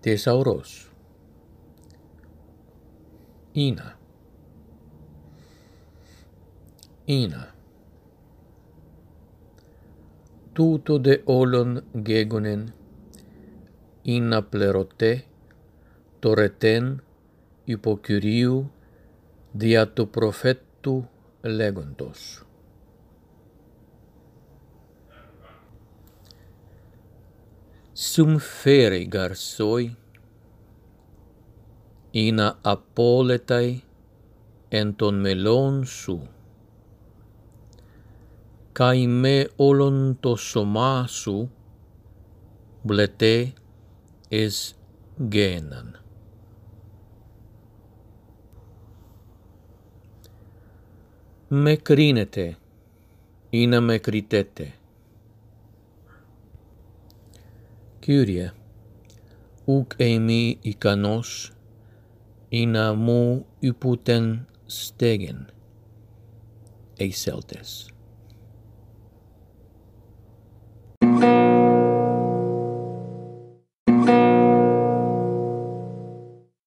Tesauros. Ina. Ina. Tuto de olon gegonen, ina plerote, toreten, hypokyriu, diato profetu legontos. sum fere garsoi ina apoletai enton melon su. Kai me olon to somasu blete es genan. Me crinete ina me critete Kyrie, uk eimi ikanos, ina mu yputen stegen, eiseltes.